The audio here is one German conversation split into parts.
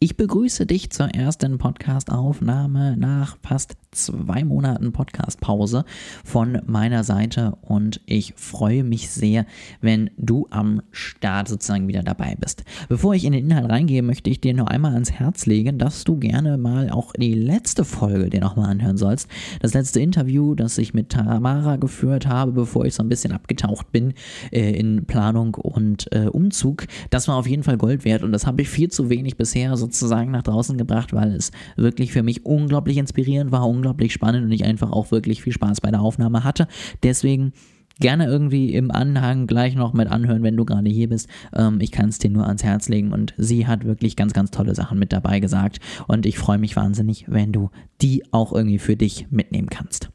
Ich begrüße dich zur ersten Podcast-Aufnahme nach fast zwei Monaten Podcast-Pause von meiner Seite und ich freue mich sehr, wenn du am Start sozusagen wieder dabei bist. Bevor ich in den Inhalt reingehe, möchte ich dir noch einmal ans Herz legen, dass du gerne mal auch die letzte Folge dir nochmal anhören sollst. Das letzte Interview, das ich mit Tamara geführt habe, bevor ich so ein bisschen abgetaucht bin äh, in Planung und äh, Umzug, das war auf jeden Fall Gold wert und das habe ich viel zu wenig bisher so sozusagen nach draußen gebracht, weil es wirklich für mich unglaublich inspirierend war, unglaublich spannend und ich einfach auch wirklich viel Spaß bei der Aufnahme hatte. Deswegen gerne irgendwie im Anhang gleich noch mit anhören, wenn du gerade hier bist. Ähm, ich kann es dir nur ans Herz legen und sie hat wirklich ganz, ganz tolle Sachen mit dabei gesagt und ich freue mich wahnsinnig, wenn du die auch irgendwie für dich mitnehmen kannst.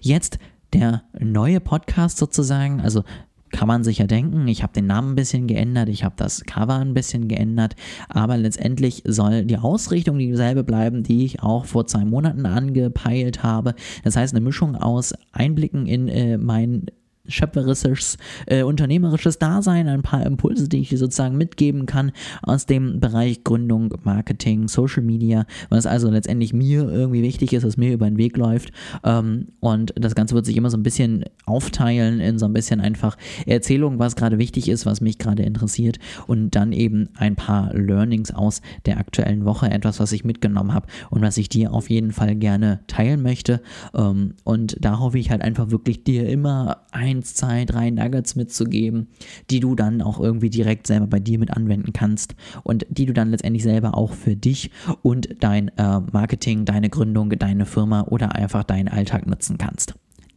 Jetzt der neue Podcast sozusagen, also kann man sich ja denken, ich habe den Namen ein bisschen geändert, ich habe das Cover ein bisschen geändert, aber letztendlich soll die Ausrichtung dieselbe bleiben, die ich auch vor zwei Monaten angepeilt habe. Das heißt, eine Mischung aus Einblicken in äh, mein schöpferisches, äh, unternehmerisches Dasein, ein paar Impulse, die ich dir sozusagen mitgeben kann aus dem Bereich Gründung, Marketing, Social Media, was also letztendlich mir irgendwie wichtig ist, was mir über den Weg läuft. Ähm, und das Ganze wird sich immer so ein bisschen aufteilen in so ein bisschen einfach Erzählung, was gerade wichtig ist, was mich gerade interessiert und dann eben ein paar Learnings aus der aktuellen Woche, etwas, was ich mitgenommen habe und was ich dir auf jeden Fall gerne teilen möchte. Ähm, und da hoffe ich halt einfach wirklich dir immer ein eins, zwei, drei Nuggets mitzugeben, die du dann auch irgendwie direkt selber bei dir mit anwenden kannst und die du dann letztendlich selber auch für dich und dein äh, Marketing, deine Gründung, deine Firma oder einfach deinen Alltag nutzen kannst.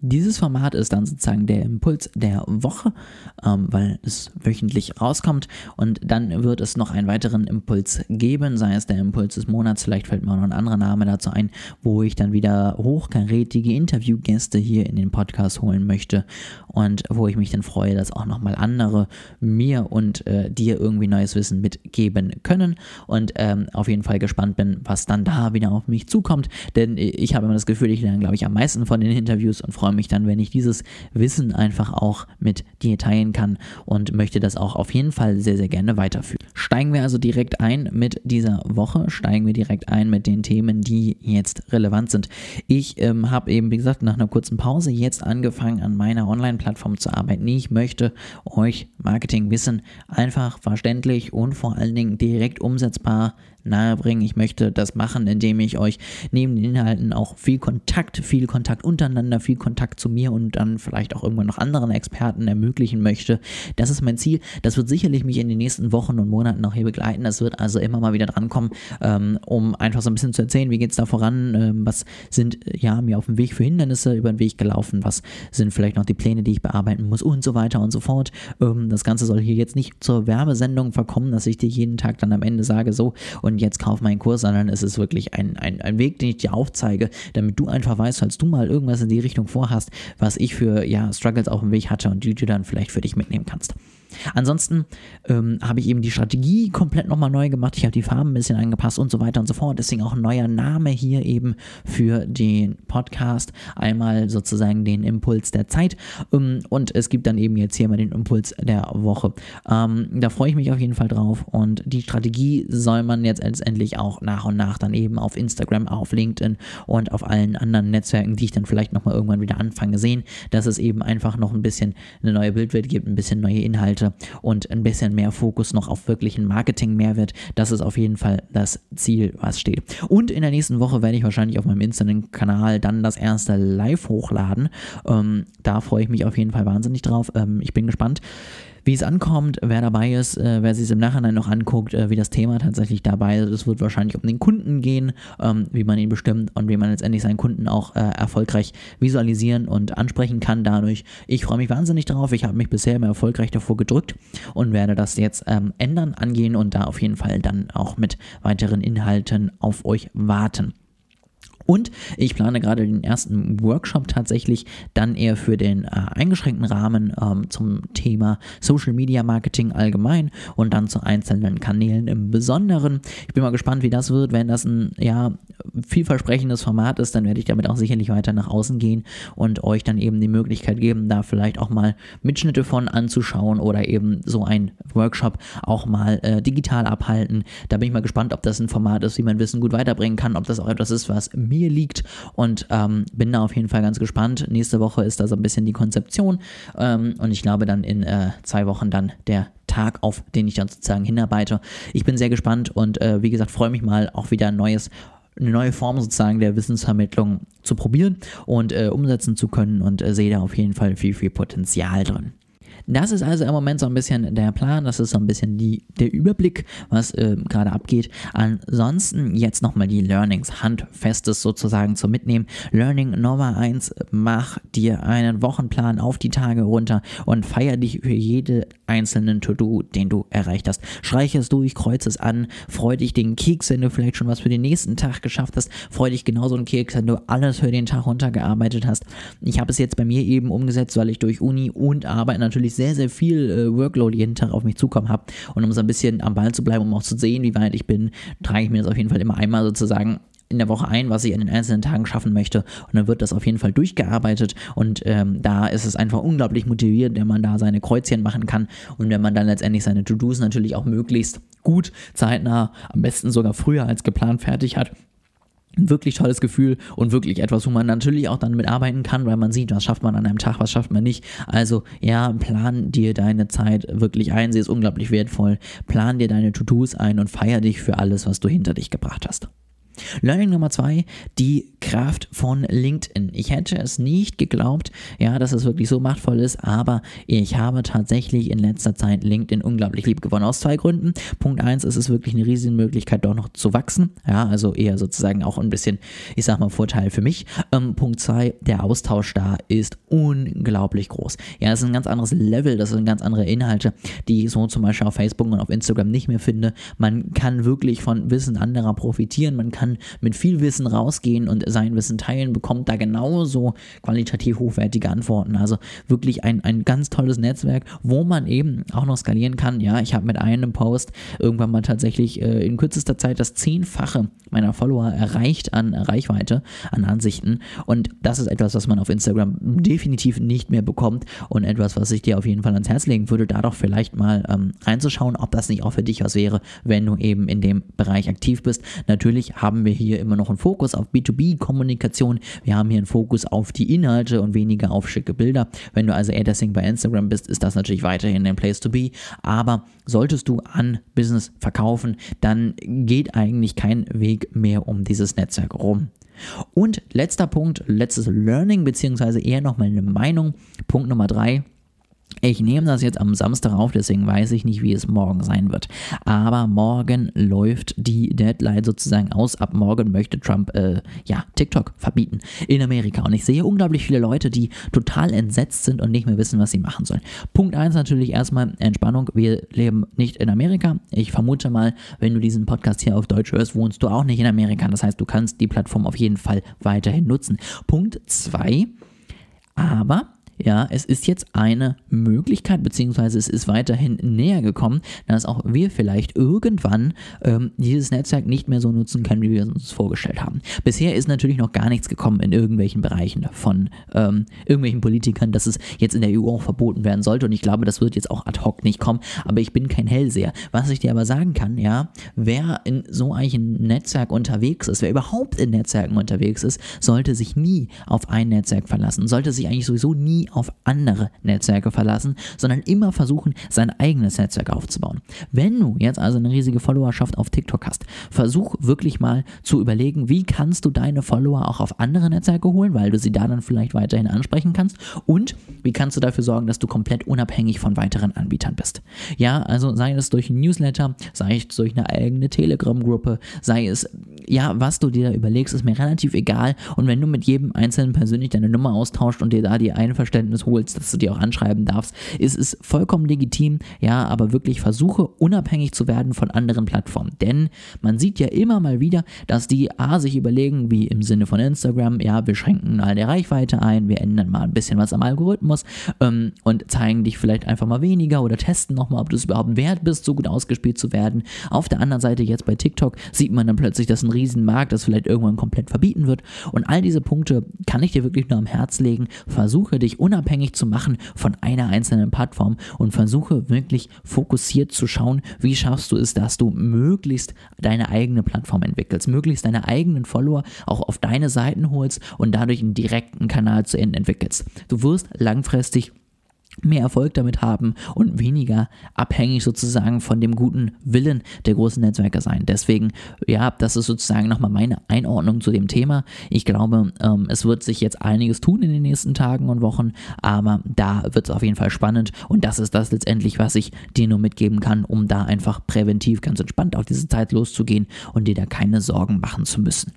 Dieses Format ist dann sozusagen der Impuls der Woche, ähm, weil es wöchentlich rauskommt. Und dann wird es noch einen weiteren Impuls geben, sei es der Impuls des Monats, vielleicht fällt mir auch noch ein anderer Name dazu ein, wo ich dann wieder hochkarätige Interviewgäste hier in den Podcast holen möchte und wo ich mich dann freue, dass auch nochmal andere mir und äh, dir irgendwie neues Wissen mitgeben können. Und ähm, auf jeden Fall gespannt bin, was dann da wieder auf mich zukommt, denn ich habe immer das Gefühl, ich lerne, glaube ich, am meisten von den Interviews und freue freue mich dann, wenn ich dieses Wissen einfach auch mit dir teilen kann und möchte das auch auf jeden Fall sehr, sehr gerne weiterführen. Steigen wir also direkt ein mit dieser Woche, steigen wir direkt ein mit den Themen, die jetzt relevant sind. Ich ähm, habe eben, wie gesagt, nach einer kurzen Pause jetzt angefangen, an meiner Online-Plattform zu arbeiten. Ich möchte euch Marketingwissen einfach verständlich und vor allen Dingen direkt umsetzbar nahebringen. Ich möchte das machen, indem ich euch neben den Inhalten auch viel Kontakt, viel Kontakt untereinander, viel Kontakt zu mir und dann vielleicht auch irgendwann noch anderen Experten ermöglichen möchte. Das ist mein Ziel. Das wird sicherlich mich in den nächsten Wochen und Monaten noch hier begleiten. Das wird also immer mal wieder drankommen, ähm, um einfach so ein bisschen zu erzählen, wie geht es da voran, ähm, was sind ja mir auf dem Weg für Hindernisse über den Weg gelaufen, was sind vielleicht noch die Pläne, die ich bearbeiten muss und so weiter und so fort. Ähm, das Ganze soll hier jetzt nicht zur Werbesendung verkommen, dass ich dir jeden Tag dann am Ende sage, so und und jetzt kauf meinen Kurs, sondern es ist wirklich ein, ein, ein Weg, den ich dir aufzeige, damit du einfach weißt, falls du mal irgendwas in die Richtung vorhast, was ich für ja, Struggles auf dem Weg hatte und die du dann vielleicht für dich mitnehmen kannst. Ansonsten ähm, habe ich eben die Strategie komplett nochmal neu gemacht. Ich habe die Farben ein bisschen angepasst und so weiter und so fort. Deswegen auch ein neuer Name hier eben für den Podcast. Einmal sozusagen den Impuls der Zeit ähm, und es gibt dann eben jetzt hier mal den Impuls der Woche. Ähm, da freue ich mich auf jeden Fall drauf und die Strategie soll man jetzt letztendlich auch nach und nach dann eben auf Instagram, auf LinkedIn und auf allen anderen Netzwerken, die ich dann vielleicht nochmal irgendwann wieder anfange, sehen, dass es eben einfach noch ein bisschen eine neue Bildwelt gibt, ein bisschen neue Inhalte Seite und ein bisschen mehr Fokus noch auf wirklichen Marketing-Mehrwert. Das ist auf jeden Fall das Ziel, was steht. Und in der nächsten Woche werde ich wahrscheinlich auf meinem Instagram-Kanal dann das erste Live hochladen. Ähm, da freue ich mich auf jeden Fall wahnsinnig drauf. Ähm, ich bin gespannt wie es ankommt, wer dabei ist, äh, wer sich es im Nachhinein noch anguckt, äh, wie das Thema tatsächlich dabei ist. Es wird wahrscheinlich um den Kunden gehen, ähm, wie man ihn bestimmt und wie man letztendlich seinen Kunden auch äh, erfolgreich visualisieren und ansprechen kann dadurch. Ich freue mich wahnsinnig darauf. Ich habe mich bisher immer erfolgreich davor gedrückt und werde das jetzt ähm, ändern, angehen und da auf jeden Fall dann auch mit weiteren Inhalten auf euch warten. Und ich plane gerade den ersten Workshop tatsächlich dann eher für den äh, eingeschränkten Rahmen ähm, zum Thema Social Media Marketing allgemein und dann zu einzelnen Kanälen im Besonderen. Ich bin mal gespannt, wie das wird, wenn das ein ja vielversprechendes Format ist, dann werde ich damit auch sicherlich weiter nach außen gehen und euch dann eben die Möglichkeit geben, da vielleicht auch mal Mitschnitte von anzuschauen oder eben so ein Workshop auch mal äh, digital abhalten. Da bin ich mal gespannt, ob das ein Format ist, wie man Wissen gut weiterbringen kann, ob das auch etwas ist, was mir liegt und ähm, bin da auf jeden Fall ganz gespannt. Nächste Woche ist da so ein bisschen die Konzeption ähm, und ich glaube dann in äh, zwei Wochen dann der Tag, auf den ich dann sozusagen hinarbeite. Ich bin sehr gespannt und äh, wie gesagt, freue mich mal auch wieder ein neues eine neue Form sozusagen der Wissensvermittlung zu probieren und äh, umsetzen zu können und äh, sehe da auf jeden Fall viel, viel Potenzial drin. Das ist also im Moment so ein bisschen der Plan, das ist so ein bisschen die, der Überblick, was äh, gerade abgeht. Ansonsten jetzt nochmal die Learnings, handfestes sozusagen zum Mitnehmen. Learning Nummer 1, mach dir einen Wochenplan auf die Tage runter und feier dich für jede einzelnen To-Do, den du erreicht hast. Streiche es durch, kreuze es an, freu dich den Keks, wenn du vielleicht schon was für den nächsten Tag geschafft hast. Freu dich genauso einen Keks, wenn du alles für den Tag runtergearbeitet hast. Ich habe es jetzt bei mir eben umgesetzt, weil ich durch Uni und Arbeit natürlich sehr, sehr viel äh, Workload jeden Tag auf mich zukommen habe. Und um so ein bisschen am Ball zu bleiben, um auch zu sehen, wie weit ich bin, trage ich mir das auf jeden Fall immer einmal sozusagen in der Woche ein, was ich in den einzelnen Tagen schaffen möchte. Und dann wird das auf jeden Fall durchgearbeitet. Und ähm, da ist es einfach unglaublich motivierend, wenn man da seine Kreuzchen machen kann und wenn man dann letztendlich seine To-Dos natürlich auch möglichst gut, zeitnah, am besten sogar früher als geplant fertig hat ein wirklich tolles Gefühl und wirklich etwas, wo man natürlich auch dann mitarbeiten kann, weil man sieht, was schafft man an einem Tag, was schafft man nicht. Also ja, plan dir deine Zeit wirklich ein, sie ist unglaublich wertvoll. Plan dir deine To-Dos ein und feier dich für alles, was du hinter dich gebracht hast. Learning Nummer zwei, die Kraft von LinkedIn. Ich hätte es nicht geglaubt, ja, dass es wirklich so machtvoll ist, aber ich habe tatsächlich in letzter Zeit LinkedIn unglaublich lieb gewonnen. Aus zwei Gründen. Punkt eins, es ist wirklich eine riesige Möglichkeit, doch noch zu wachsen. Ja, also eher sozusagen auch ein bisschen, ich sag mal, Vorteil für mich. Ähm, Punkt zwei, der Austausch da ist unglaublich groß. Ja, das ist ein ganz anderes Level, das sind ganz andere Inhalte, die ich so zum Beispiel auf Facebook und auf Instagram nicht mehr finde. Man kann wirklich von Wissen anderer profitieren, man kann kann mit viel Wissen rausgehen und sein Wissen teilen, bekommt da genauso qualitativ hochwertige Antworten. Also wirklich ein, ein ganz tolles Netzwerk, wo man eben auch noch skalieren kann. Ja, ich habe mit einem Post irgendwann mal tatsächlich äh, in kürzester Zeit das Zehnfache meiner Follower erreicht an Reichweite, an Ansichten. Und das ist etwas, was man auf Instagram definitiv nicht mehr bekommt und etwas, was ich dir auf jeden Fall ans Herz legen würde, da doch vielleicht mal ähm, reinzuschauen, ob das nicht auch für dich was wäre, wenn du eben in dem Bereich aktiv bist. Natürlich haben haben wir hier immer noch einen Fokus auf B2B-Kommunikation. Wir haben hier einen Fokus auf die Inhalte und weniger auf schicke Bilder. Wenn du also deswegen bei Instagram bist, ist das natürlich weiterhin ein Place to be. Aber solltest du an Business verkaufen, dann geht eigentlich kein Weg mehr um dieses Netzwerk rum. Und letzter Punkt, letztes Learning, beziehungsweise eher nochmal eine Meinung. Punkt Nummer drei ich nehme das jetzt am Samstag auf, deswegen weiß ich nicht, wie es morgen sein wird. Aber morgen läuft die Deadline sozusagen aus. Ab morgen möchte Trump äh, ja TikTok verbieten in Amerika. Und ich sehe unglaublich viele Leute, die total entsetzt sind und nicht mehr wissen, was sie machen sollen. Punkt 1 natürlich erstmal Entspannung. Wir leben nicht in Amerika. Ich vermute mal, wenn du diesen Podcast hier auf Deutsch hörst, wohnst du auch nicht in Amerika. Das heißt, du kannst die Plattform auf jeden Fall weiterhin nutzen. Punkt 2. Aber ja, es ist jetzt eine Möglichkeit, beziehungsweise es ist weiterhin näher gekommen, dass auch wir vielleicht irgendwann ähm, dieses Netzwerk nicht mehr so nutzen können, wie wir es uns vorgestellt haben. Bisher ist natürlich noch gar nichts gekommen in irgendwelchen Bereichen von ähm, irgendwelchen Politikern, dass es jetzt in der EU auch verboten werden sollte. Und ich glaube, das wird jetzt auch ad hoc nicht kommen. Aber ich bin kein Hellseher. Was ich dir aber sagen kann, ja, wer in so einem Netzwerk unterwegs ist, wer überhaupt in Netzwerken unterwegs ist, sollte sich nie auf ein Netzwerk verlassen, sollte sich eigentlich sowieso nie auf andere Netzwerke verlassen, sondern immer versuchen, sein eigenes Netzwerk aufzubauen. Wenn du jetzt also eine riesige Followerschaft auf TikTok hast, versuch wirklich mal zu überlegen, wie kannst du deine Follower auch auf andere Netzwerke holen, weil du sie da dann vielleicht weiterhin ansprechen kannst und wie kannst du dafür sorgen, dass du komplett unabhängig von weiteren Anbietern bist. Ja, also sei es durch ein Newsletter, sei es durch eine eigene Telegram-Gruppe, sei es, ja, was du dir da überlegst, ist mir relativ egal und wenn du mit jedem Einzelnen persönlich deine Nummer austauscht und dir da die Einverständnis holst, dass du dir auch anschreiben darfst, ist es vollkommen legitim, ja, aber wirklich versuche unabhängig zu werden von anderen Plattformen. Denn man sieht ja immer mal wieder, dass die A sich überlegen, wie im Sinne von Instagram, ja, wir schränken mal der Reichweite ein, wir ändern mal ein bisschen was am Algorithmus ähm, und zeigen dich vielleicht einfach mal weniger oder testen nochmal, ob du es überhaupt wert bist, so gut ausgespielt zu werden. Auf der anderen Seite jetzt bei TikTok sieht man dann plötzlich, dass ein Riesenmarkt das vielleicht irgendwann komplett verbieten wird. Und all diese Punkte kann ich dir wirklich nur am Herz legen. Versuche dich unabhängig zu machen von einer einzelnen Plattform und versuche wirklich fokussiert zu schauen, wie schaffst du es, dass du möglichst deine eigene Plattform entwickelst, möglichst deine eigenen Follower auch auf deine Seiten holst und dadurch einen direkten Kanal zu Ende entwickelst. Du wirst langfristig mehr Erfolg damit haben und weniger abhängig sozusagen von dem guten Willen der großen Netzwerke sein. Deswegen, ja, das ist sozusagen nochmal meine Einordnung zu dem Thema. Ich glaube, ähm, es wird sich jetzt einiges tun in den nächsten Tagen und Wochen, aber da wird es auf jeden Fall spannend und das ist das letztendlich, was ich dir nur mitgeben kann, um da einfach präventiv ganz entspannt auf diese Zeit loszugehen und dir da keine Sorgen machen zu müssen.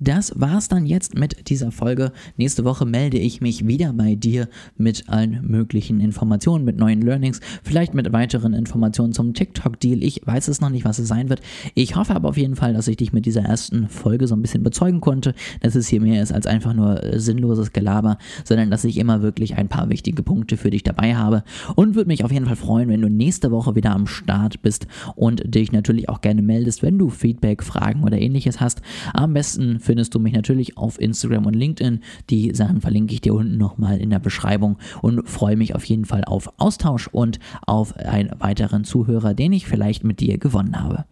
Das war's dann jetzt mit dieser Folge. Nächste Woche melde ich mich wieder bei dir mit allen möglichen Informationen, mit neuen Learnings, vielleicht mit weiteren Informationen zum TikTok-Deal. Ich weiß es noch nicht, was es sein wird. Ich hoffe aber auf jeden Fall, dass ich dich mit dieser ersten Folge so ein bisschen bezeugen konnte, dass es hier mehr ist als einfach nur äh, sinnloses Gelaber, sondern dass ich immer wirklich ein paar wichtige Punkte für dich dabei habe und würde mich auf jeden Fall freuen, wenn du nächste Woche wieder am Start bist und dich natürlich auch gerne meldest, wenn du Feedback, Fragen oder ähnliches hast. Am besten findest du mich natürlich auf Instagram und LinkedIn. Die Sachen verlinke ich dir unten nochmal in der Beschreibung und freue mich auf jeden Fall auf Austausch und auf einen weiteren Zuhörer, den ich vielleicht mit dir gewonnen habe.